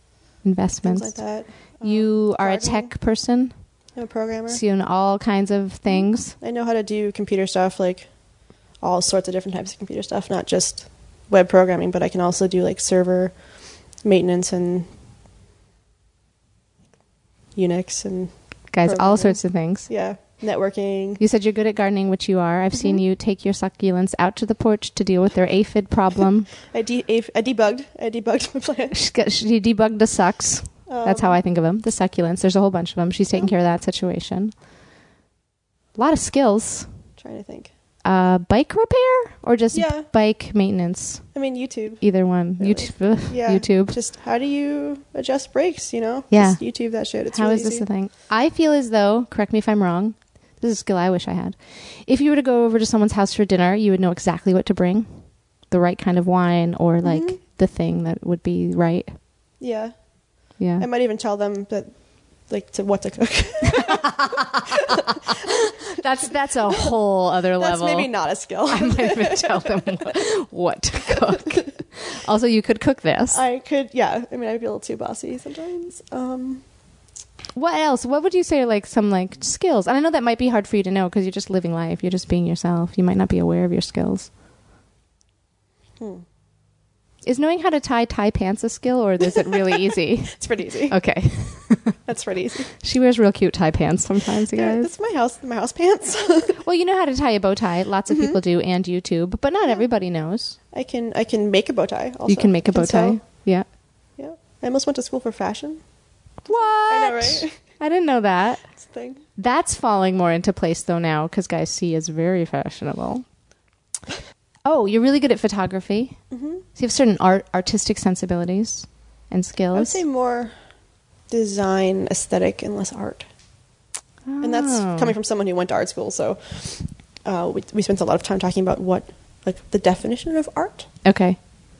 [SPEAKER 2] investments.
[SPEAKER 3] Things like that.
[SPEAKER 2] You um, are a tech person,
[SPEAKER 3] I'm a programmer.
[SPEAKER 2] so you own all kinds of things.
[SPEAKER 3] I know how to do computer stuff, like all sorts of different types of computer stuff, not just web programming, but I can also do like server maintenance and Unix and
[SPEAKER 2] Guys, all sorts of things.
[SPEAKER 3] yeah, networking.
[SPEAKER 2] You said you're good at gardening, which you are. I've seen
[SPEAKER 3] Mhm.
[SPEAKER 2] you take your succulents out to the porch to deal with their aphid problem.
[SPEAKER 3] I, de- I debugged. I debugged my plant.
[SPEAKER 2] She's got- she debugged the sucks. That's how I think of them. The succulents. There's a whole bunch of them. She's taking
[SPEAKER 3] Yeah.
[SPEAKER 2] care of that situation. A lot of skills.
[SPEAKER 3] trying to think.
[SPEAKER 2] Uh, bike repair or just
[SPEAKER 3] Yeah.
[SPEAKER 2] bike maintenance?
[SPEAKER 3] I mean, YouTube.
[SPEAKER 2] Either one.
[SPEAKER 3] Really?
[SPEAKER 2] YouTube.
[SPEAKER 3] Yeah,
[SPEAKER 2] YouTube.
[SPEAKER 3] Just how do you adjust brakes? You know,
[SPEAKER 2] Yeah.
[SPEAKER 3] Just YouTube that shit. It's
[SPEAKER 2] How
[SPEAKER 3] really
[SPEAKER 2] is this
[SPEAKER 3] easy.
[SPEAKER 2] a thing? I feel as though, correct me if I'm wrong, this is a skill I wish I had. If you were to go over to someone's house for dinner, you would know exactly what to bring the right kind of wine or like
[SPEAKER 3] Mhm.
[SPEAKER 2] the thing that would be right.
[SPEAKER 3] Yeah,
[SPEAKER 2] Yeah.
[SPEAKER 3] I might even tell them that, like, to what to cook.
[SPEAKER 2] that's that's a whole other level.
[SPEAKER 3] That's maybe not a skill.
[SPEAKER 2] I might even tell them what, what to cook. also, you could cook this.
[SPEAKER 3] I could, yeah. I mean, I'd be a little too bossy sometimes. Um,
[SPEAKER 2] What else? What would you say are like some like skills? And I know that might be hard for you to know because you're just living life. You're just being yourself. You might not be aware of your skills.
[SPEAKER 3] hmm.
[SPEAKER 2] Is knowing how to tie tie pants a skill, or is it really easy?
[SPEAKER 3] It's pretty easy.
[SPEAKER 2] Okay.
[SPEAKER 3] That's pretty easy.
[SPEAKER 2] She wears real cute tie pants sometimes, you
[SPEAKER 3] Yeah,
[SPEAKER 2] guys.
[SPEAKER 3] that's my house. My house pants.
[SPEAKER 2] Well, you know how to tie a bow tie. Lots of
[SPEAKER 3] Mhm.
[SPEAKER 2] people do, and YouTube, but not
[SPEAKER 3] Yeah.
[SPEAKER 2] everybody knows.
[SPEAKER 3] I can. I can make a bow tie. Also.
[SPEAKER 2] you can make a bow tie.
[SPEAKER 3] sew.
[SPEAKER 2] Yeah.
[SPEAKER 3] Yeah. I almost went to school for fashion.
[SPEAKER 2] What?
[SPEAKER 3] I know, right?
[SPEAKER 2] I didn't know that.
[SPEAKER 3] It's a thing.
[SPEAKER 2] That's falling more into place though now because guys C is very fashionable. Oh, you're really good at photography.
[SPEAKER 3] hmm
[SPEAKER 2] So you have certain art artistic sensibilities and skills.
[SPEAKER 3] I would say more design, aesthetic, and less art. And that's
[SPEAKER 2] Oh.
[SPEAKER 3] coming from someone who went to art school. So uh, we we spent a lot of time talking about what like the definition of art.
[SPEAKER 2] Okay.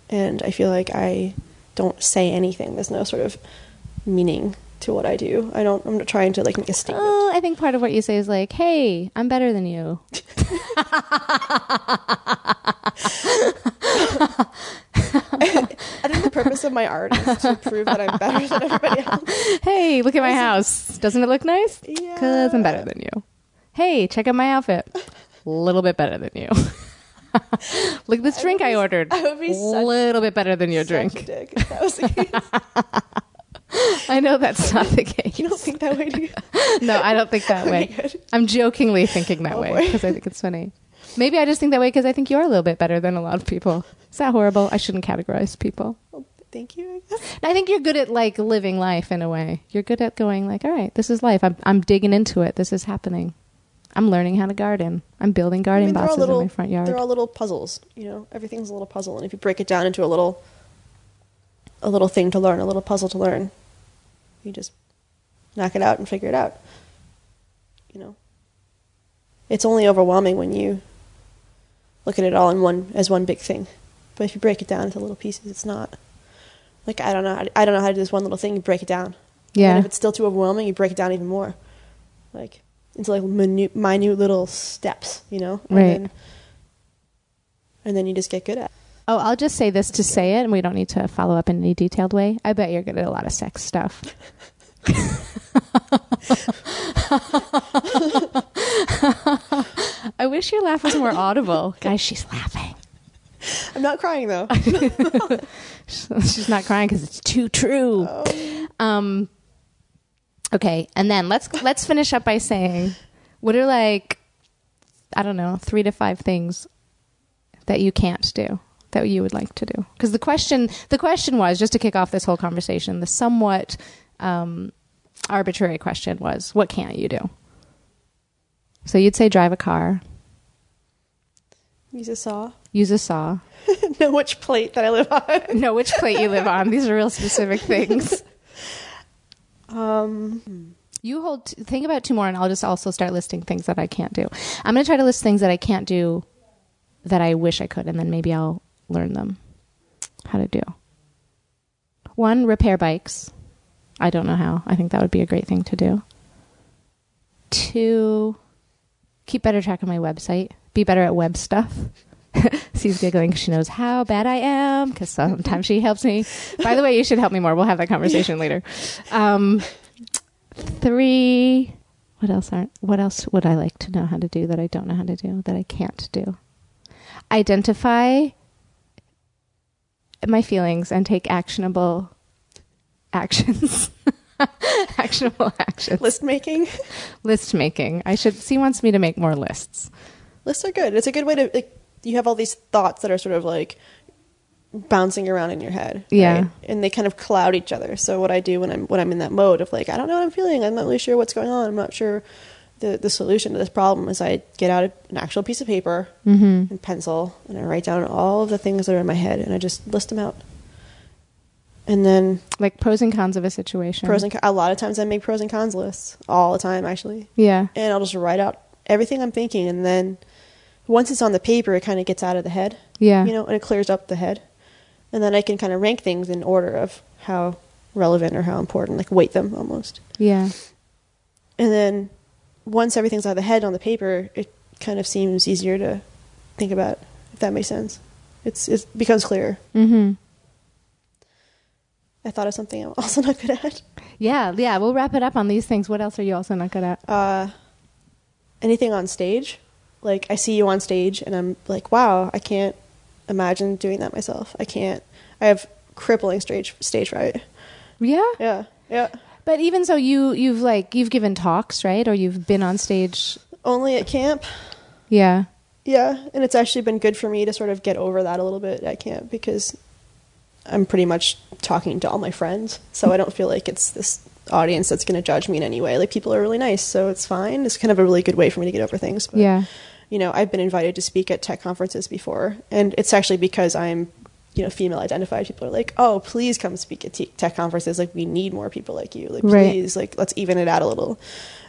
[SPEAKER 3] and I feel like I don't say anything. There's no sort of meaning to what I do. I don't. I'm not trying to like make a statement.
[SPEAKER 2] Oh, I think part of what you say is like, "Hey, I'm better than you."
[SPEAKER 3] I think the purpose of my art is to prove that I'm better than everybody else.
[SPEAKER 2] Hey, look at my house. Doesn't it look nice?
[SPEAKER 3] Yeah.
[SPEAKER 2] Because I'm better than you. Hey, check out my outfit. A little bit better than you. look at this
[SPEAKER 3] I
[SPEAKER 2] drink
[SPEAKER 3] would
[SPEAKER 2] I ordered.
[SPEAKER 3] I would be
[SPEAKER 2] A little bit better than your drink.
[SPEAKER 3] that was the case.
[SPEAKER 2] I know that's not the case.
[SPEAKER 3] You don't think that way, do you?
[SPEAKER 2] no, I don't think that way.
[SPEAKER 3] good.
[SPEAKER 2] I'm jokingly thinking that
[SPEAKER 3] Oh,
[SPEAKER 2] way because I think it's funny. Maybe I just think that way because I think you're a little bit better than a lot of people. Is that horrible? I shouldn't categorize people.
[SPEAKER 3] Well, thank you. I guess.
[SPEAKER 2] I think you're good at like living life in a way. You're good at going like, all right, this is life. I'm I'm digging into it. This is happening. I'm learning how to garden. I'm building
[SPEAKER 3] I
[SPEAKER 2] garden
[SPEAKER 3] mean,
[SPEAKER 2] boxes
[SPEAKER 3] little-
[SPEAKER 2] in my front yard.
[SPEAKER 3] They're all little puzzles. You know, everything's a little puzzle, and if you break it down into a little, a little thing to learn, a little puzzle to learn, you just knock it out and figure it out. You know, it's only overwhelming when you look at it all in one as one big thing. But if you break it down into little pieces, it's not. Like I don't know, how to, I don't know how to do this one little thing. You break it down.
[SPEAKER 2] yeah.
[SPEAKER 3] And if it's still too overwhelming, you break it down even more, like into like minute, minute little steps, you know. And
[SPEAKER 2] Right.
[SPEAKER 3] Then, and then you just get good at. it.
[SPEAKER 2] Oh, I'll just say this to say it, and we don't need to follow up in any detailed way. I bet you're good at a lot of sex stuff. I wish your laugh was more audible. Guys, she's laughing.
[SPEAKER 3] I'm not crying though.
[SPEAKER 2] She's not crying because it's too true.
[SPEAKER 3] Um,
[SPEAKER 2] Um. Okay, and then let's let's finish up by saying, what are like, I don't know, three to five things that you can't do that you would like to do? Because the question the question was just to kick off this whole conversation. The somewhat um, arbitrary question was, what can't you do? So you'd say drive a car,
[SPEAKER 3] Use a saw.
[SPEAKER 2] use a saw,
[SPEAKER 3] know which plate that I live on.
[SPEAKER 2] know which plate you live on. These are real specific things.
[SPEAKER 3] Um,
[SPEAKER 2] You hold. Think about two more, and I'll just also start listing things that I can't do. I'm going to try to list things that I can't do that I wish I could, and then maybe I'll learn them how to do. One, repair bikes. I don't know how. I think that would be a great thing to do. Two, keep better track of my website. Be better at web stuff. She's giggling because she knows how bad I am because sometimes she helps me. By the way, you should help me more. We'll have that conversation later. Um, three. What else aren't? What else would I like to know how to do that I don't know how to do that I can't do? Identify my feelings and take actionable actions. actionable actions.
[SPEAKER 3] list making.
[SPEAKER 2] List making. I should. C wants me to make more lists.
[SPEAKER 3] Lists are good. It's a good way to like. You have all these thoughts that are sort of like bouncing around in your head.
[SPEAKER 2] Yeah.
[SPEAKER 3] And they kind of cloud each other. So what I do when I'm when I'm in that mode of like I don't know what I'm feeling. I'm not really sure what's going on. I'm not sure the the solution to this problem is I get out an actual piece of paper
[SPEAKER 2] Mm-hmm.
[SPEAKER 3] and pencil and I write down all of the things that are in my head and I just list them out. And then
[SPEAKER 2] Like pros and cons of a situation.
[SPEAKER 3] pros and a lot of times I make pros and cons lists all the time actually.
[SPEAKER 2] Yeah.
[SPEAKER 3] And I'll just write out everything I'm thinking and then once it's on the paper it kind of gets out of the head,
[SPEAKER 2] Yeah.
[SPEAKER 3] you know, and it clears up the head. And then I can kind of rank things in order of how relevant or how important, like weight them almost.
[SPEAKER 2] Yeah.
[SPEAKER 3] And then once everything's out of the head on the paper, it kind of seems easier to think about, if that makes sense. It's it becomes clearer.
[SPEAKER 2] Mm-hmm.
[SPEAKER 3] I thought of something I'm also not good at.
[SPEAKER 2] Yeah. Yeah. We'll wrap it up on these things. What else are you also not good at?
[SPEAKER 3] Uh, anything on stage, like I see you on stage, and I'm like, wow, I can't imagine doing that myself. I can't. I have crippling stage stage fright.
[SPEAKER 2] Yeah.
[SPEAKER 3] Yeah, yeah.
[SPEAKER 2] But even so, you you've like you've given talks, right? Or you've been on stage.
[SPEAKER 3] Only at camp.
[SPEAKER 2] Yeah.
[SPEAKER 3] Yeah, and it's actually been good for me to sort of get over that a little bit at camp because I'm pretty much talking to all my friends, so I don't feel like it's this audience that's going to judge me in any way. Like people are really nice, so it's fine. It's kind of a really good way for me to get over things. But,
[SPEAKER 2] Yeah.
[SPEAKER 3] You know, I've been invited to speak at tech conferences before, and it's actually because I'm, you know, female identified. People are like, "Oh, please come speak at te- tech conferences. Like, we need more people like you. Like,
[SPEAKER 2] Right.
[SPEAKER 3] please, like, let's even it out a little."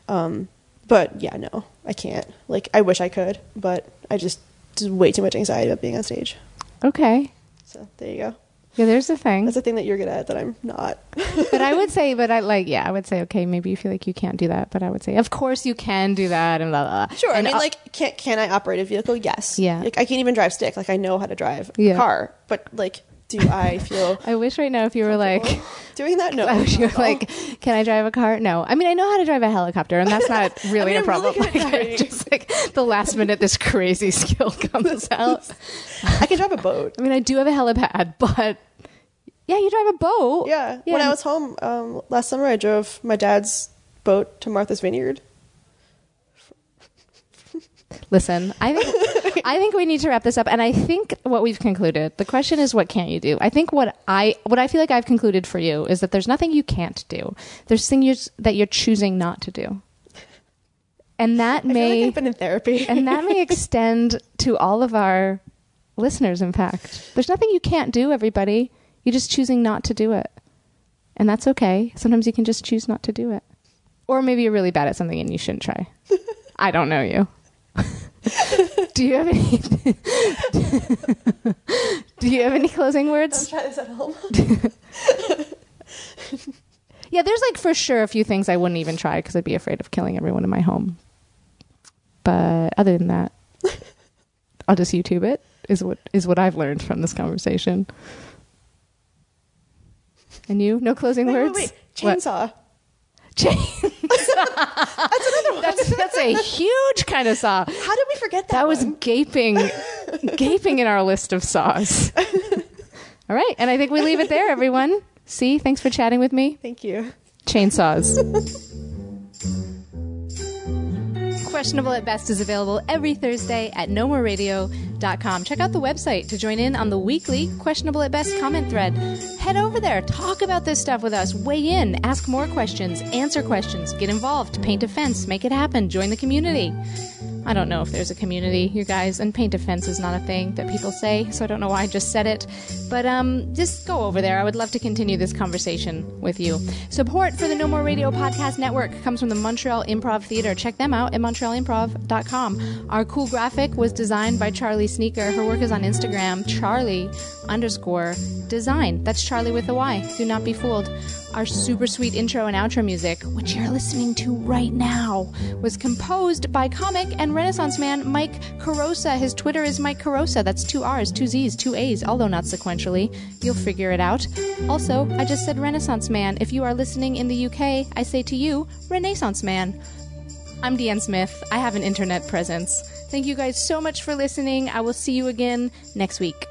[SPEAKER 3] Um, but yeah, no, I can't. Like, I wish I could, but I just just way too much anxiety about being on stage.
[SPEAKER 2] Okay.
[SPEAKER 3] So there you go.
[SPEAKER 2] Yeah. There's the thing.
[SPEAKER 3] That's a thing that you're good at that I'm not.
[SPEAKER 2] but I would say, but I like, yeah, I would say, okay, maybe you feel like you can't do that, but I would say, of course you can do that, and blah blah. blah.
[SPEAKER 3] Sure.
[SPEAKER 2] And
[SPEAKER 3] I mean, like, can can I operate a vehicle? Yes.
[SPEAKER 2] Yeah.
[SPEAKER 3] Like, I can't even drive stick. Like, I know how to drive
[SPEAKER 2] Yeah.
[SPEAKER 3] a car, but like, do I feel
[SPEAKER 2] I wish right now if you were like,
[SPEAKER 3] doing that? No.
[SPEAKER 2] I wish you were like, can I drive a car? No. I mean, I know how to drive a helicopter, and that's not really
[SPEAKER 3] mean,
[SPEAKER 2] a
[SPEAKER 3] I'm
[SPEAKER 2] problem.
[SPEAKER 3] really good at
[SPEAKER 2] Like,
[SPEAKER 3] driving.
[SPEAKER 2] just like the last minute, this crazy skill comes out.
[SPEAKER 3] I can drive a boat.
[SPEAKER 2] I mean, I do have a helipad, but yeah, you drive a boat.
[SPEAKER 3] Yeah. When I was home um, last summer, I drove my dad's boat to Martha's Vineyard.
[SPEAKER 2] Listen, I think I think we need to wrap this up, and I think what we've concluded. The question is, what can't you do? I think what I what I feel like I've concluded for you is that there's nothing you can't do. There's things that you're choosing not to do, and that may
[SPEAKER 3] like I've been in therapy.
[SPEAKER 2] and that may extend to all of our listeners. In fact, there's nothing you can't do. Everybody, you're just choosing not to do it, and that's okay. Sometimes you can just choose not to do it, or maybe you're really bad at something and you shouldn't try. I don't know you. do you have any? do you have any closing words?
[SPEAKER 3] try this at home.
[SPEAKER 2] Yeah, there's like for sure a few things I wouldn't even try because I'd be afraid of killing everyone in my home. But other than that, I'll just YouTube it. Is what is what I've learned from this conversation. And you? No closing
[SPEAKER 3] wait, wait,
[SPEAKER 2] words.
[SPEAKER 3] wait.
[SPEAKER 2] What?
[SPEAKER 3] Chainsaw.
[SPEAKER 2] Chain. that's another one. That's, that's a huge kind of saw.
[SPEAKER 3] How did we forget that?
[SPEAKER 2] That was
[SPEAKER 3] one?
[SPEAKER 2] gaping, gaping in our list of saws. All right, and I think we leave it there, everyone. C, thanks for chatting with me.
[SPEAKER 3] Thank you.
[SPEAKER 2] Chainsaws. Questionable at Best is available every Thursday at No More Radio, Check out the website to join in on the weekly Questionable at Best comment thread. Head over there, talk about this stuff with us, weigh in, ask more questions, answer questions, get involved, paint a fence, make it happen, join the community. I don't know if there's a community, you guys, and paint a fence is not a thing that people say, so I don't know why I just said it. But um, just go over there. I would love to continue this conversation with you. Support for the No More Radio Podcast Network comes from the Montreal Improv Theater. Check them out at montrealimprov.com. Our cool graphic was designed by Charly Sneaker. Her work is on Instagram, Charly underscore design. That's Charly with a Y. Do not be fooled. Our super sweet intro and outro music, which you're listening to right now, was composed by comic and Renaissance man Mike Carrozza. His Twitter is Mike Carrozza. That's two R's, two Z's, two A's, although not sequentially. You'll figure it out. Also, I just said Renaissance man. If you are listening in the UK, I say to you, Renaissance man. I'm DeAnne Smith. I have an internet presence. Thank you guys so much for listening. I will see you again next week.